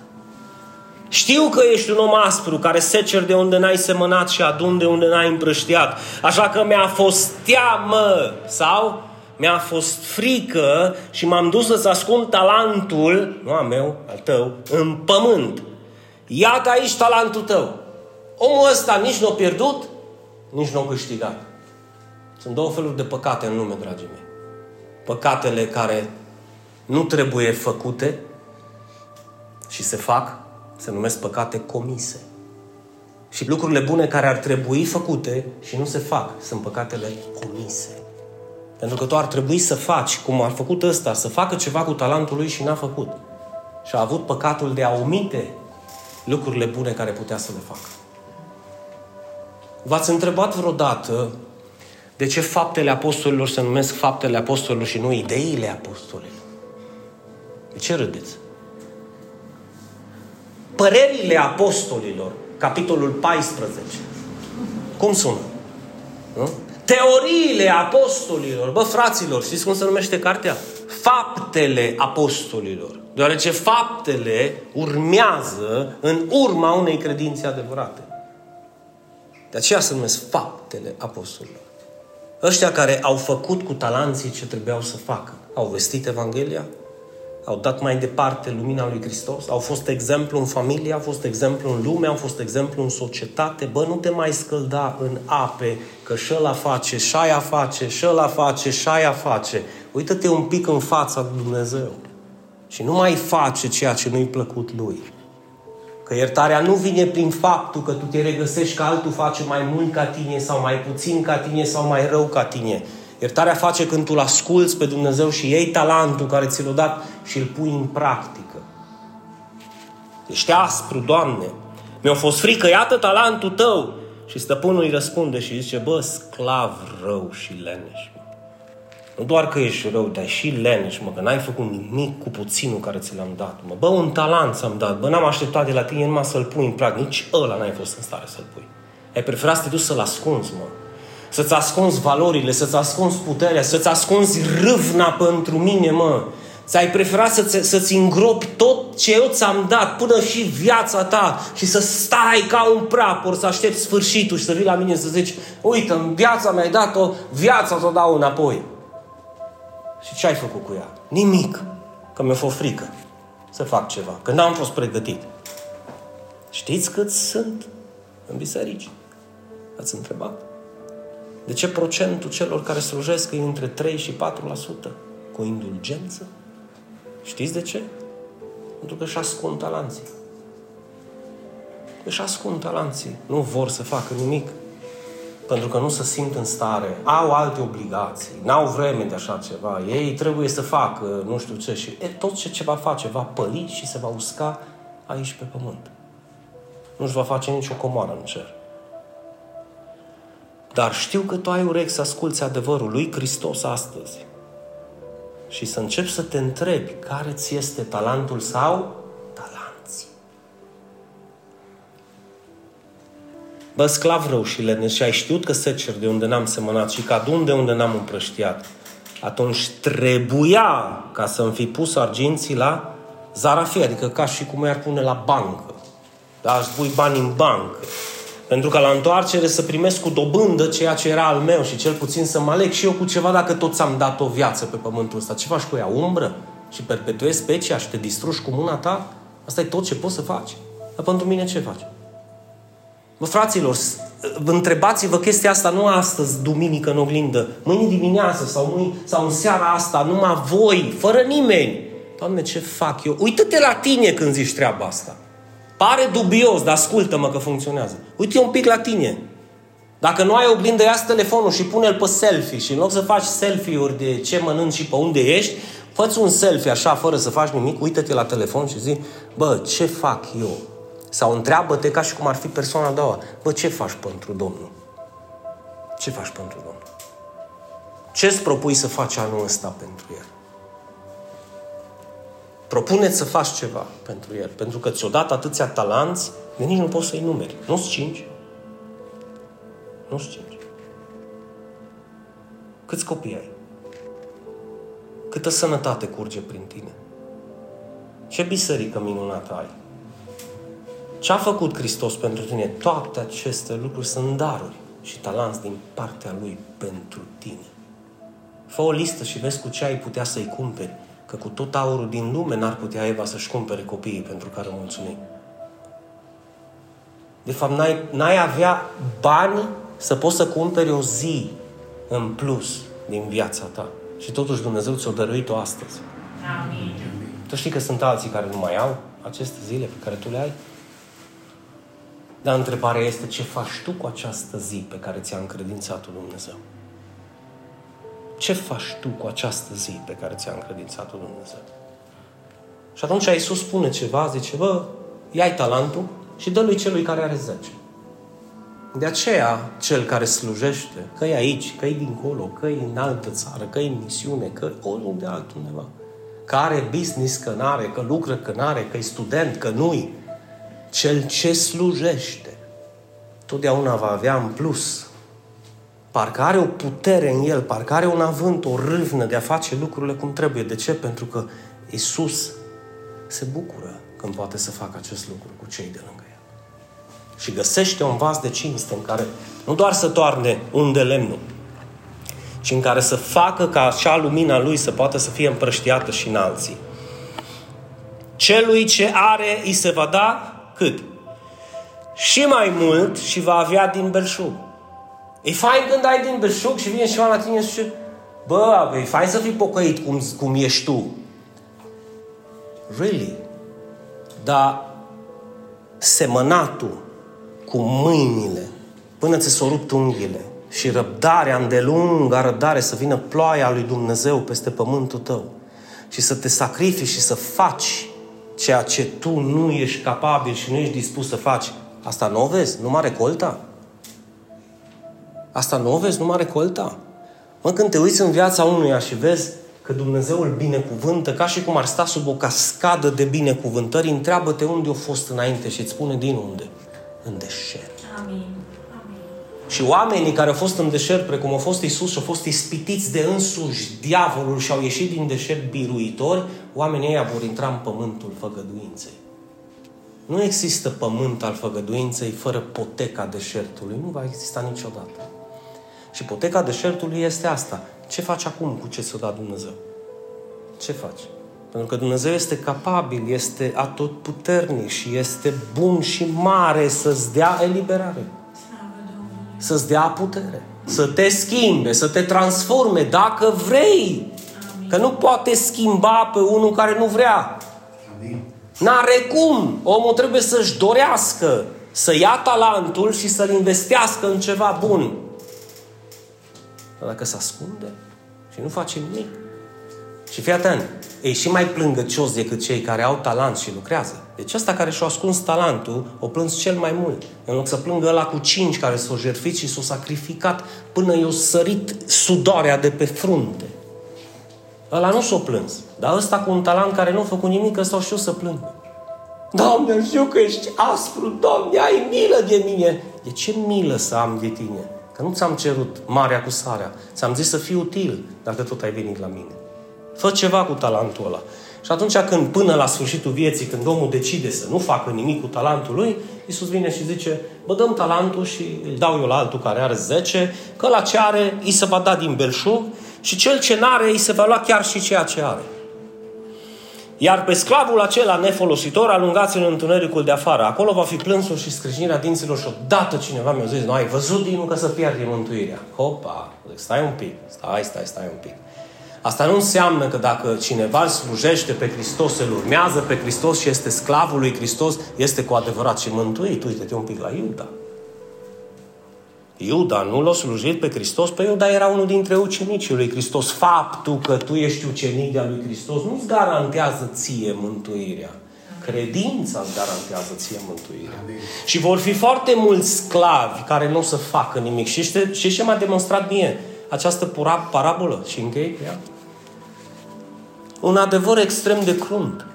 Știu că ești un om aspru care secer de unde n-ai semănat și adun de unde n-ai împrăștiat. Așa că mi-a fost teamă sau mi-a fost frică și m-am dus să-ți ascund talentul, nu al meu, al tău, în pământ. Iată aici talentul tău. Omul ăsta nici nu a pierdut, nici nu a câștigat. Sunt două feluri de păcate în lume, dragii mei. Păcatele care nu trebuie făcute și se fac, se numesc păcate comise. Și lucrurile bune care ar trebui făcute și nu se fac, sunt păcatele comise. Pentru că tu ar trebui să faci, cum a făcut ăsta, să facă ceva cu talentul lui și n-a făcut. Și a avut păcatul de a omite lucrurile bune care putea să le facă. V-ați întrebat vreodată de ce faptele apostolilor se numesc faptele apostolilor și nu ideile apostolilor? De ce râdeți? Părerile apostolilor, capitolul 14. Cum sună? Nu? Teoriile apostolilor. Bă, fraților, știți cum se numește cartea? Faptele apostolilor. Deoarece faptele urmează în urma unei credințe adevărate. De aceea se numesc faptele apostolilor. Ăștia care au făcut cu talanții ce trebuiau să facă. Au vestit Evanghelia, au dat mai departe lumina lui Hristos, au fost exemplu în familie, au fost exemplu în lume, au fost exemplu în societate. Bă, nu te mai scălda în ape, că și ăla face, și aia face, și ăla face, și aia face. Uită-te un pic în fața lui Dumnezeu. Și nu mai face ceea ce nu-i plăcut lui. Că iertarea nu vine prin faptul că tu te regăsești că altul face mai mult ca tine sau mai puțin ca tine sau mai rău ca tine. Iertarea face când tu îl asculți pe Dumnezeu și iei talentul care ți l-a dat și îl pui în practică. Ești aspru, Doamne. Mi-a fost frică, iată talentul tău. Și stăpânul îi răspunde și zice, bă, sclav rău și leneș. Nu doar că ești rău, dar și leneș, mă, că n-ai făcut nimic cu puținul care ți l-am dat. Mă. Bă, un talent ți-am dat. Bă, n-am așteptat de la tine numai să-l pui în prag. Nici ăla n-ai fost în stare să-l pui. Ai preferat să te duci să-l ascunzi, mă. Să-ți ascunzi valorile, să-ți ascunzi puterea, să-ți ascunzi râvna pentru mine, mă. Ți-ai preferat să-ți, să-ți îngropi tot ce eu ți-am dat, până și viața ta, și să stai ca un prapor, să aștepți sfârșitul și să vii la mine să zici, uite, în viața mi-ai dat-o, viața ți-o dau înapoi. Și ce ai făcut cu ea? Nimic. Că mi-a fost frică să fac ceva. Că n-am fost pregătit. Știți cât sunt în biserici? Ați întrebat? De ce procentul celor care slujesc e între 3 și 4%? Cu indulgență? Știți de ce? Pentru că își ascund talanții. Își ascund talanții. Nu vor să facă nimic pentru că nu se simt în stare, au alte obligații, n-au vreme de așa ceva, ei trebuie să facă nu știu ce și e, tot ce, ce va face va păli și se va usca aici pe pământ. Nu-și va face nicio comoară în cer. Dar știu că tu ai urechi să asculți adevărul lui Hristos astăzi și să începi să te întrebi care ți este talentul sau Bă, sclav rău și leneș și ai știut că secer de unde n-am semănat și că adun de unde n-am împrăștiat. Atunci trebuia ca să-mi fi pus arginții la zarafie, adică ca și cum i-ar pune la bancă. Da, aș pui bani în bancă. Pentru că la întoarcere să primesc cu dobândă ceea ce era al meu și cel puțin să mă aleg și eu cu ceva dacă tot ți-am dat o viață pe pământul ăsta. Ce faci cu ea? Umbră? Și perpetuezi specia și te distrugi cu mâna ta? Asta e tot ce poți să faci. Dar pentru mine ce faci? Bă, fraților, întrebați-vă chestia asta nu astăzi, duminică în oglindă, mâine dimineață sau, mâine, sau în seara asta, numai voi, fără nimeni. Doamne, ce fac eu? Uită-te la tine când zici treaba asta. Pare dubios, dar ascultă-mă că funcționează. Uite un pic la tine. Dacă nu ai oglindă, ia telefonul și pune-l pe selfie și în loc să faci selfie-uri de ce mănânci și pe unde ești, fă un selfie așa, fără să faci nimic, uită-te la telefon și zi, bă, ce fac eu? Sau întreabă-te ca și cum ar fi persoana a doua. Bă, ce faci pentru Domnul? Ce faci pentru Domnul? Ce îți propui să faci anul ăsta pentru El? Propuneți să faci ceva pentru El. Pentru că ți-o dat atâția talanți, de nici nu poți să-i numeri. Nu-ți cinci. Nu-ți cinci. Câți copii ai? Câtă sănătate curge prin tine? Ce biserică minunată ai? Ce a făcut Hristos pentru tine? Toate aceste lucruri sunt daruri și talanți din partea Lui pentru tine. Fă o listă și vezi cu ce ai putea să-i cumperi. Că cu tot aurul din lume n-ar putea Eva să-și cumpere copiii pentru care mulțumim. De fapt, n-ai, n-ai avea bani să poți să cumperi o zi în plus din viața ta. Și totuși Dumnezeu ți-o dăruit-o astăzi. Amin. Tu știi că sunt alții care nu mai au aceste zile pe care tu le ai? Dar întrebarea este ce faci tu cu această zi pe care ți-a încredințat-o Dumnezeu? Ce faci tu cu această zi pe care ți-a încredințat-o Dumnezeu? Și atunci Iisus spune ceva, zice, bă, ia talentul și dă lui celui care are zece. De aceea, cel care slujește, că e aici, că e dincolo, că e în altă țară, că e în misiune, că e oriunde altundeva, că are business, că n-are, că lucră, că n-are, că e student, că nu-i, cel ce slujește, totdeauna va avea în plus. Parcă are o putere în el, parcă are un avânt, o râvnă de a face lucrurile cum trebuie. De ce? Pentru că Isus se bucură când poate să facă acest lucru cu cei de lângă el. Și găsește un vas de cinste în care nu doar să toarne un de lemnul, ci în care să facă ca acea lumina lui să poată să fie împrăștiată și în alții. Celui ce are, îi se va da cât? Și mai mult și va avea din belșug. E fain când ai din belșug și vine ceva la tine și zice, bă, e fain să fii pocăit cum, cum ești tu. Really? Dar semănatul cu mâinile până ți s-o rupt unghiile și răbdarea îndelungă, răbdare să vină ploaia lui Dumnezeu peste pământul tău și să te sacrifici și să faci ceea ce tu nu ești capabil și nu ești dispus să faci, asta nu o vezi, numai recolta. Asta nu o vezi, numai recolta. Mă, când te uiți în viața unuia și vezi că Dumnezeu îl binecuvântă ca și cum ar sta sub o cascadă de binecuvântări, întreabă-te unde a fost înainte și îți spune din unde. În deșert. Amin. Și oamenii care au fost în deșert, precum a fost Isus și au fost ispitiți de însuși diavolul și au ieșit din deșert biruitori, oamenii ăia vor intra în pământul făgăduinței. Nu există pământ al făgăduinței fără poteca deșertului. Nu va exista niciodată. Și poteca deșertului este asta. Ce faci acum cu ce ți-a dat Dumnezeu? Ce faci? Pentru că Dumnezeu este capabil, este atotputernic și este bun și mare să-ți dea eliberare să-ți dea putere, să te schimbe, să te transforme dacă vrei. Că nu poate schimba pe unul care nu vrea. N-are cum. Omul trebuie să-și dorească să ia talentul și să-l investească în ceva bun. Dar dacă se ascunde și nu face nimic, și fii atent, e și mai plângăcios decât cei care au talent și lucrează. Deci ăsta care și-a ascuns talentul, o plâns cel mai mult. În loc să plângă ăla cu cinci care s-au jertfit și s-au sacrificat până i-au sărit sudoarea de pe frunte. Ăla nu s-a plâns. Dar ăsta cu un talent care nu a făcut nimic, ăsta o știu să plângă. Doamne, știu că ești aspru, Doamne, ai milă de mine. De ce milă să am de tine? Că nu ți-am cerut marea cu sarea. Ți-am zis să fii util dacă tot ai venit la mine. Fă ceva cu talentul ăla. Și atunci când până la sfârșitul vieții, când omul decide să nu facă nimic cu talentul lui, Iisus vine și zice, bă, dăm talentul și îl dau eu la altul care are 10, că la ce are, îi se va da din belșug și cel ce n-are, îi se va lua chiar și ceea ce are. Iar pe sclavul acela nefolositor alungați în întunericul de afară. Acolo va fi plânsul și scrâșnirea dinților și odată cineva mi-a zis, nu ai văzut din că să pierde mântuirea. Hopa, stai un pic, stai, stai, stai un pic. Asta nu înseamnă că dacă cineva îl slujește pe Hristos, îl urmează pe Hristos și este sclavul lui Hristos, este cu adevărat și mântuit. Uite-te un pic la Iuda. Iuda nu l-a slujit pe Hristos, pe Iuda era unul dintre ucenicii lui Hristos. Faptul că tu ești ucenic de-a lui Hristos nu-ți garantează ție mântuirea. Credința îți garantează ție mântuirea. Amin. Și vor fi foarte mulți sclavi care nu o să facă nimic. Și știți ce m-a demonstrat mie? această parabolă și închei cu ea. Un adevăr extrem de crunt.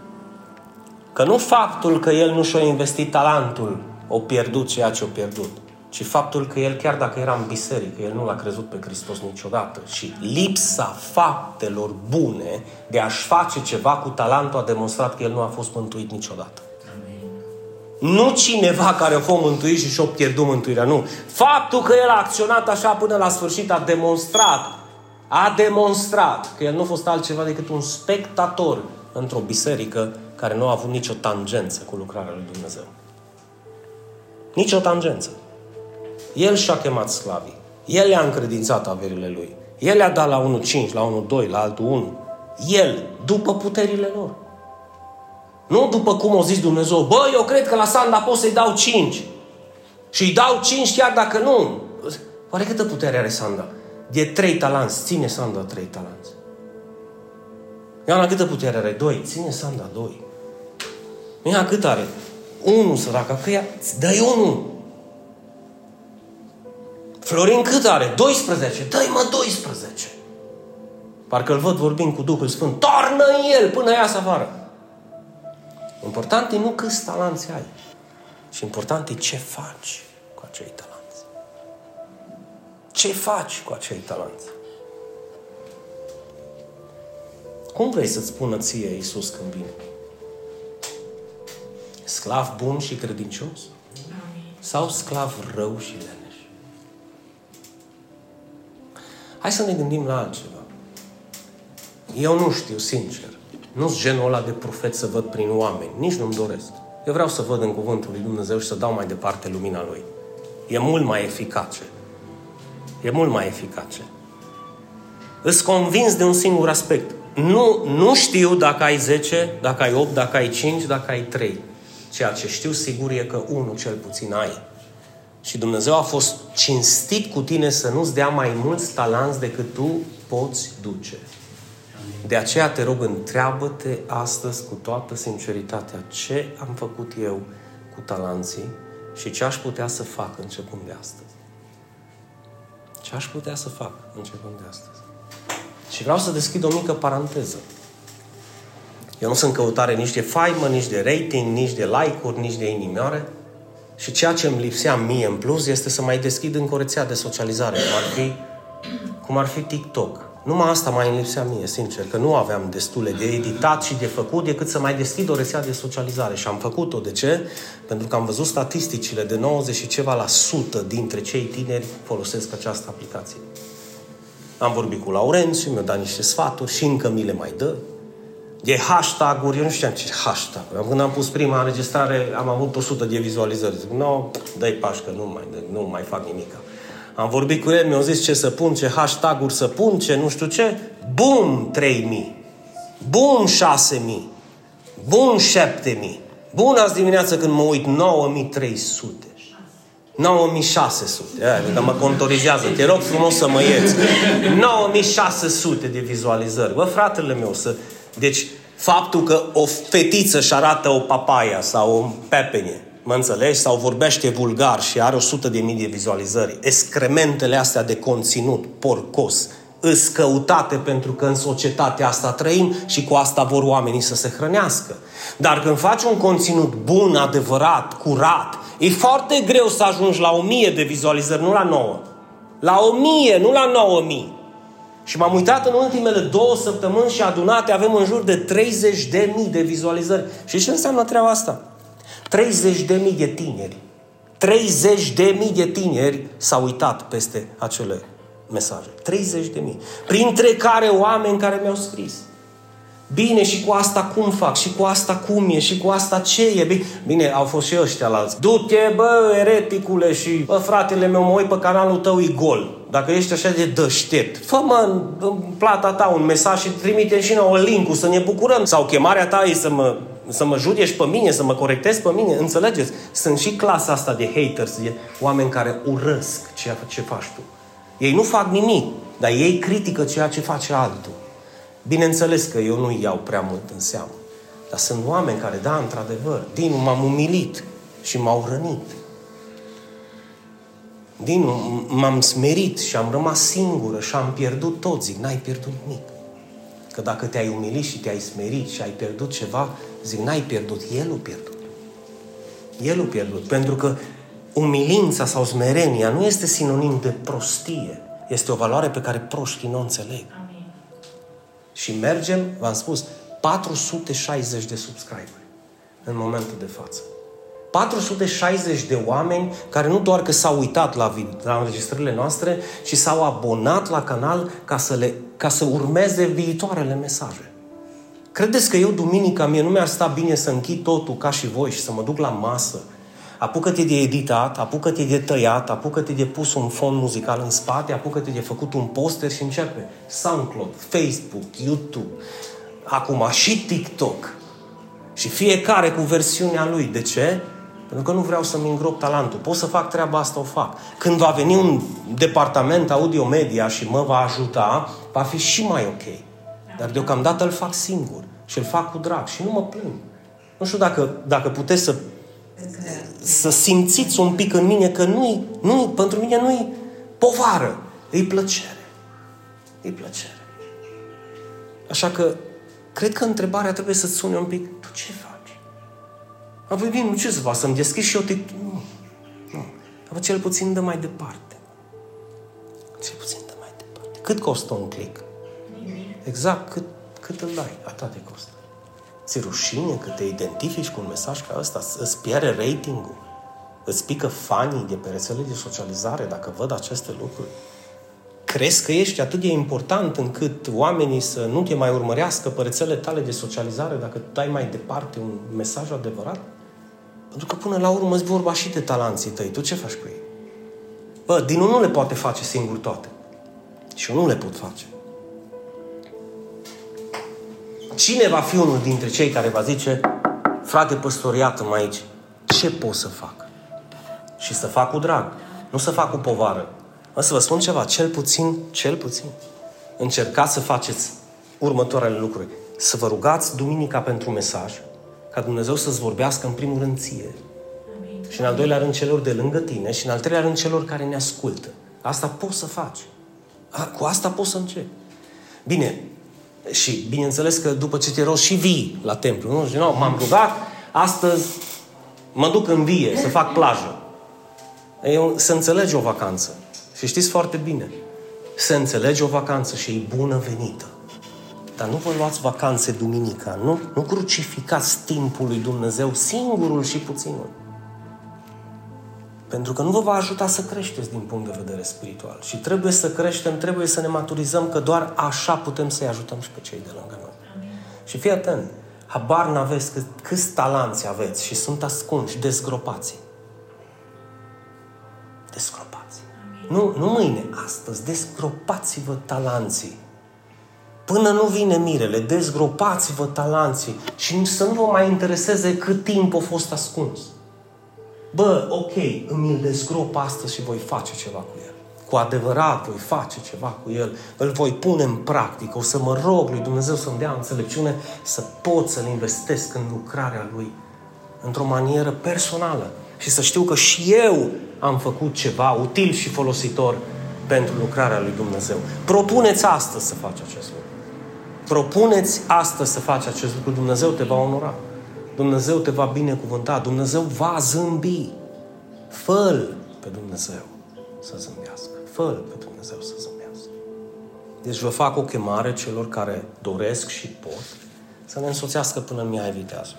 Că nu faptul că el nu și-a investit talentul o pierdut ceea ce a pierdut, ci faptul că el, chiar dacă era în biserică, el nu l-a crezut pe Hristos niciodată. Și lipsa faptelor bune de a-și face ceva cu talentul a demonstrat că el nu a fost mântuit niciodată. Nu cineva care a fost mântuit și și-a pierdut mântuirea, nu. Faptul că el a acționat așa până la sfârșit a demonstrat, a demonstrat că el nu a fost altceva decât un spectator într-o biserică care nu a avut nicio tangență cu lucrarea lui Dumnezeu. Nici o tangență. El și-a chemat sclavii. El le-a încredințat averile lui. El le-a dat la unul 5, la unul 2, la altul 1. El, după puterile lor. Nu după cum o zis Dumnezeu, bă, eu cred că la Sanda pot să-i dau 5. Și îi dau 5 chiar dacă nu. Oare câtă putere are Sanda? De 3 talanți. Ține Sanda 3 talanți. Ioana câtă putere are? 2. Ține Sanda 2. Ea cât are? 1 săraca, că ea, dă-i 1. Florin cât are? 12. Dă-i mă 12. Parcă îl văd vorbind cu Duhul Sfânt. Toarnă în el până iasă afară. Important e nu câți talanți ai, ci important e ce faci cu acei talanți. Ce faci cu acei talanți? Cum vrei să-ți spună ție Iisus când vine? Sclav bun și credincios? Sau sclav rău și leneș? Hai să ne gândim la altceva. Eu nu știu, sincer. Nu sunt genul ăla de profet să văd prin oameni. Nici nu-mi doresc. Eu vreau să văd în Cuvântul lui Dumnezeu și să dau mai departe lumina Lui. E mult mai eficace. E mult mai eficace. Îți convins de un singur aspect. Nu, nu știu dacă ai 10, dacă ai 8, dacă ai 5, dacă ai 3. Ceea ce știu sigur e că unul cel puțin ai. Și Dumnezeu a fost cinstit cu tine să nu-ți dea mai mulți talanți decât tu poți duce. De aceea te rog, întreabă-te astăzi cu toată sinceritatea ce am făcut eu cu talanții și ce aș putea să fac începând de astăzi. Ce aș putea să fac începând de astăzi. Și vreau să deschid o mică paranteză. Eu nu sunt căutare nici de faimă, nici de rating, nici de like-uri, nici de inimioare. Și ceea ce îmi lipsea mie în plus este să mai deschid încă o rețea de socializare, cum ar fi, cum ar fi TikTok. Numai asta mai îmi lipsea mie, sincer, că nu aveam destule de editat și de făcut decât să mai deschid o rețea de socializare. Și am făcut-o. De ce? Pentru că am văzut statisticile de 90 și ceva la sută dintre cei tineri folosesc această aplicație. Am vorbit cu Laurențiu, și mi-a dat niște sfaturi și încă mi le mai dă. De hashtag-uri, eu nu știam ce hashtag. Când am pus prima înregistrare, am avut 100 de vizualizări. Zic, nu, no, dă-i pașcă, nu mai, nu mai fac nimic. Am vorbit cu el, mi-au zis ce să pun, ce hashtag-uri să pun, ce nu știu ce. Bum, 3000. Bum, 6000. Bum, 7000. Bun azi dimineață când mă uit, 9300. 9600. Aia, mă contorizează. Te rog frumos să mă ieți. 9600 de vizualizări. Bă, fratele meu, să... Deci, faptul că o fetiță și arată o papaia sau o pepenie mă înțelegi, sau vorbește vulgar și are 100 de mii de vizualizări, excrementele astea de conținut porcos, îs căutate pentru că în societatea asta trăim și cu asta vor oamenii să se hrănească. Dar când faci un conținut bun, adevărat, curat, e foarte greu să ajungi la o mie de vizualizări, nu la 9. La o mie, nu la 9000. Și m-am uitat în ultimele două săptămâni și adunate avem în jur de 30 de mii de vizualizări. Și ce înseamnă treaba asta? 30 de mii de tineri, 30 de mii de tineri s-au uitat peste acele mesaje. 30 de mii. Printre care oameni care mi-au scris. Bine, și cu asta cum fac? Și cu asta cum e? Și cu asta ce e? Bine, bine au fost și ăștia la alții. Du-te, bă, ereticule, și bă, fratele meu, mă uit pe canalul tău, e gol. Dacă ești așa de dăștept, fă mă în plata ta un mesaj și trimite și nouă link să ne bucurăm. Sau chemarea ta e să mă să mă judeci pe mine, să mă corectezi pe mine. Înțelegeți? Sunt și clasa asta de haters, de oameni care urăsc ceea ce faci tu. Ei nu fac nimic, dar ei critică ceea ce face altul. Bineînțeles că eu nu iau prea mult în seamă. Dar sunt oameni care, da, într-adevăr, din m-am umilit și m-au rănit. Din m-am smerit și am rămas singură și am pierdut tot. Zic, n-ai pierdut nimic. Că dacă te-ai umilit și te-ai smerit și ai pierdut ceva, zic, n-ai pierdut, El a pierdut. El a pierdut. Pentru că umilința sau smerenia nu este sinonim de prostie. Este o valoare pe care proștii nu o înțeleg. Amin. Și mergem, v-am spus, 460 de subscriberi în momentul de față. 460 de oameni care nu doar că s-au uitat la, la înregistrările noastre, ci s-au abonat la canal ca să, le, ca să urmeze viitoarele mesaje. Credeți că eu, duminica, mie nu mi-ar sta bine să închid totul ca și voi și să mă duc la masă? Apucă-te de editat, apucă-te de tăiat, apucă-te de pus un fond muzical în spate, apucă-te de făcut un poster și începe. SoundCloud, Facebook, YouTube, acum și TikTok. Și fiecare cu versiunea lui. De ce? Pentru că nu vreau să-mi îngrop talentul. Pot să fac treaba asta, o fac. Când va veni un departament audio-media și mă va ajuta, va fi și mai ok. Dar deocamdată îl fac singur și îl fac cu drag și nu mă plâng. Nu știu dacă, dacă puteți să, să simțiți un pic în mine că nu nu pentru mine nu-i povară, e plăcere. E plăcere. Așa că cred că întrebarea trebuie să-ți sune un pic, tu ce faci? Apoi bine, nu ce să fac, să-mi deschid și eu te... Nu. nu. Apoi cel puțin dă mai departe. Cel puțin dă mai departe. Cât costă un click? Exact cât, cât îl dai, atât de costă. Ți rușine că te identifici cu un mesaj ca ăsta, îți pierde ratingul, îți pică fanii de pe rețele de socializare dacă văd aceste lucruri. Crezi că ești atât de important încât oamenii să nu te mai urmărească pe rețele tale de socializare dacă dai mai departe un mesaj adevărat? Pentru că până la urmă îți vorba și de talanții tăi. Tu ce faci cu ei? Bă, din nu le poate face singur toate. Și eu nu le pot face. Cine va fi unul dintre cei care va zice, frate păstor, iată-mă aici, ce pot să fac? Și să fac cu drag, nu să fac cu povară. Mă să vă spun ceva, cel puțin, cel puțin, încercați să faceți următoarele lucruri. Să vă rugați duminica pentru mesaj, ca Dumnezeu să-ți vorbească în primul rând ție. Amin. Și în al doilea rând celor de lângă tine și în al treilea rând celor care ne ascultă. Asta poți să faci. Cu asta poți să începi. Bine, și bineînțeles că după ce te rogi și vii la templu, nu? Și, nu m-am rugat, astăzi mă duc în vie să fac plajă. Eu, să înțelegi o vacanță. Și știți foarte bine, să înțelegi o vacanță și e bună venită. Dar nu vă luați vacanțe duminica, nu, nu crucificați timpul lui Dumnezeu singurul și puținul. Pentru că nu vă va ajuta să creșteți din punct de vedere spiritual. Și trebuie să creștem, trebuie să ne maturizăm, că doar așa putem să-i ajutăm și pe cei de lângă noi. Amin. Și fii atent, habar n-aveți cât, câți talanți aveți și sunt ascunși, dezgropați. Desgropați. Nu, nu mâine, astăzi, desgropați-vă talanții. Până nu vine mirele, dezgropați-vă talanții și să nu vă mai intereseze cât timp a fost ascuns bă, ok, îmi îl desgrop astăzi și voi face ceva cu el. Cu adevărat voi face ceva cu el, îl voi pune în practică, o să mă rog lui Dumnezeu să-mi dea înțelepciune să pot să-l investesc în lucrarea lui într-o manieră personală și să știu că și eu am făcut ceva util și folositor pentru lucrarea lui Dumnezeu. Propuneți astăzi să faci acest lucru. Propuneți astăzi să faci acest lucru. Dumnezeu te va onora. Dumnezeu te va binecuvânta, Dumnezeu va zâmbi. fă pe Dumnezeu să zâmbească. fă pe Dumnezeu să zâmbească. Deci vă fac o chemare celor care doresc și pot să ne însoțească până în Mihai Viteazul.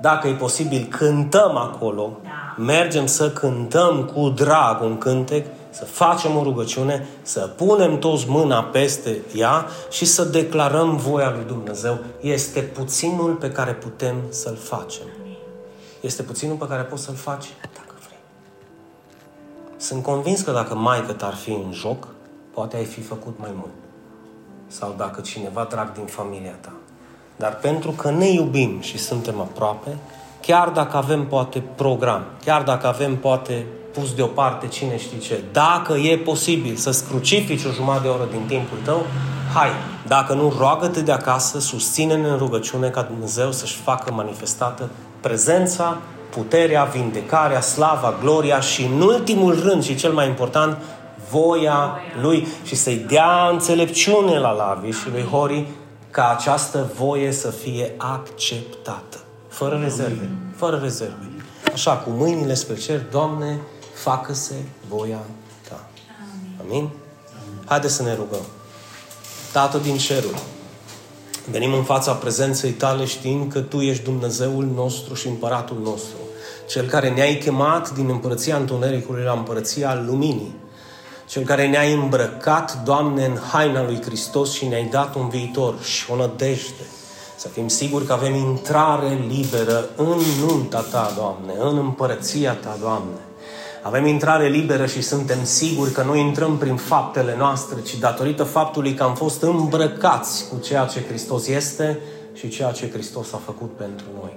Dacă e posibil, cântăm acolo, da. mergem să cântăm cu drag un cântec să facem o rugăciune, să punem toți mâna peste ea și să declarăm voia lui Dumnezeu. Este puținul pe care putem să-l facem. Este puținul pe care poți să-l faci dacă vrei. Sunt convins că dacă maică ar fi în joc, poate ai fi făcut mai mult. Sau dacă cineva drag din familia ta. Dar pentru că ne iubim și suntem aproape, chiar dacă avem poate program, chiar dacă avem poate pus deoparte cine știe ce. Dacă e posibil să-ți crucifici o jumătate de oră din timpul tău, hai. Dacă nu, roagă-te de acasă, susține-ne în rugăciune ca Dumnezeu să-și facă manifestată prezența, puterea, vindecarea, slava, gloria și în ultimul rând și cel mai important, voia Lui și să-i dea înțelepciune la Lavi și lui Hori ca această voie să fie acceptată. Fără rezerve. Fără rezerve. Așa, cu mâinile spre cer, Doamne, facă-se voia ta. Amin? Haideți să ne rugăm. Tată din cerul, venim în fața prezenței tale știind că Tu ești Dumnezeul nostru și împăratul nostru. Cel care ne-ai chemat din împărăția întunericului la împărăția luminii. Cel care ne-ai îmbrăcat, Doamne, în haina lui Hristos și ne-ai dat un viitor și o nădejde. Să fim siguri că avem intrare liberă în nunta Ta, Doamne, în împărăția Ta, Doamne. Avem intrare liberă și suntem siguri că nu intrăm prin faptele noastre, ci datorită faptului că am fost îmbrăcați cu ceea ce Hristos este și ceea ce Hristos a făcut pentru noi.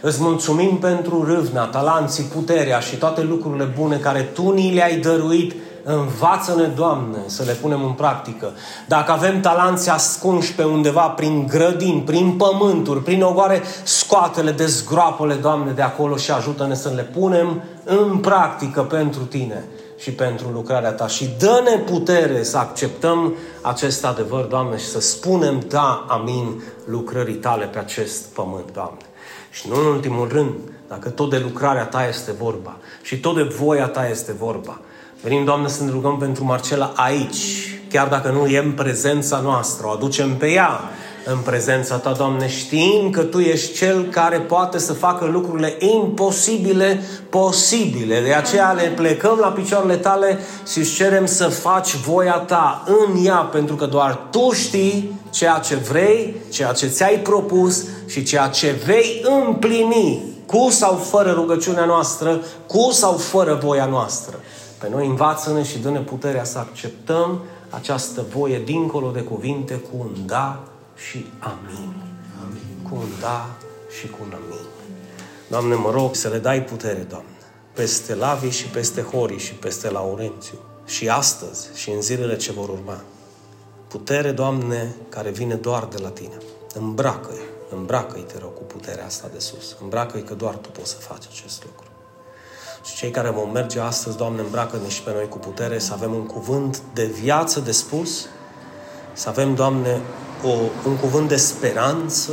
Îți mulțumim pentru râvna, talanții, puterea și toate lucrurile bune care Tu ni le-ai dăruit Învață-ne, Doamne, să le punem în practică. Dacă avem talanți ascunși pe undeva, prin grădini, prin pământuri, prin ogoare, scoate-le, dezgroapă-le, Doamne, de acolo și ajută-ne să le punem în practică pentru Tine și pentru lucrarea Ta. Și dă-ne putere să acceptăm acest adevăr, Doamne, și să spunem da, amin, lucrării Tale pe acest pământ, Doamne. Și nu în ultimul rând, dacă tot de lucrarea Ta este vorba și tot de voia Ta este vorba, Venim, Doamne, să ne rugăm pentru Marcela aici, chiar dacă nu e în prezența noastră, o aducem pe ea în prezența Ta, Doamne, știind că Tu ești Cel care poate să facă lucrurile imposibile posibile. De aceea le plecăm la picioarele Tale și îți cerem să faci voia Ta în ea, pentru că doar Tu știi ceea ce vrei, ceea ce ți-ai propus și ceea ce vei împlini cu sau fără rugăciunea noastră, cu sau fără voia noastră. Pe noi învață-ne și dă-ne puterea să acceptăm această voie dincolo de cuvinte cu un da și amin. amin. Cu un da și cu un amin. Doamne, mă rog să le dai putere, Doamne, peste Lavi și peste Hori și peste Laurențiu și astăzi și în zilele ce vor urma. Putere, Doamne, care vine doar de la Tine. Îmbracă-i, îmbracă-i, te rog, cu puterea asta de sus. Îmbracă-i că doar Tu poți să faci acest lucru. Și cei care vom merge astăzi, Doamne, îmbracă-ne și pe noi cu putere, să avem un cuvânt de viață de spus, să avem, Doamne, o, un cuvânt de speranță,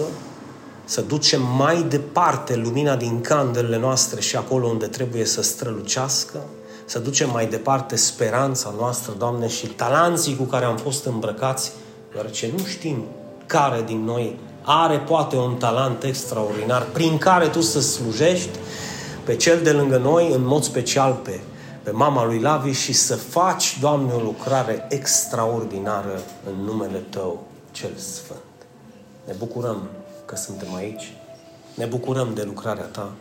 să ducem mai departe lumina din candelele noastre și acolo unde trebuie să strălucească, să ducem mai departe speranța noastră, Doamne, și talanții cu care am fost îmbrăcați, deoarece nu știm care din noi are poate un talent extraordinar prin care Tu să slujești pe cel de lângă noi, în mod special pe, pe mama lui Lavi și să faci, Doamne, o lucrare extraordinară în numele Tău cel Sfânt. Ne bucurăm că suntem aici, ne bucurăm de lucrarea Ta,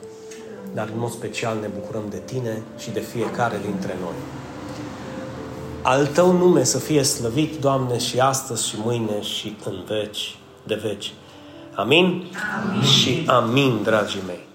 dar în mod special ne bucurăm de Tine și de fiecare dintre noi. Al Tău nume să fie slăvit, Doamne, și astăzi și mâine și în veci de veci. Amin? amin. Și amin, dragii mei.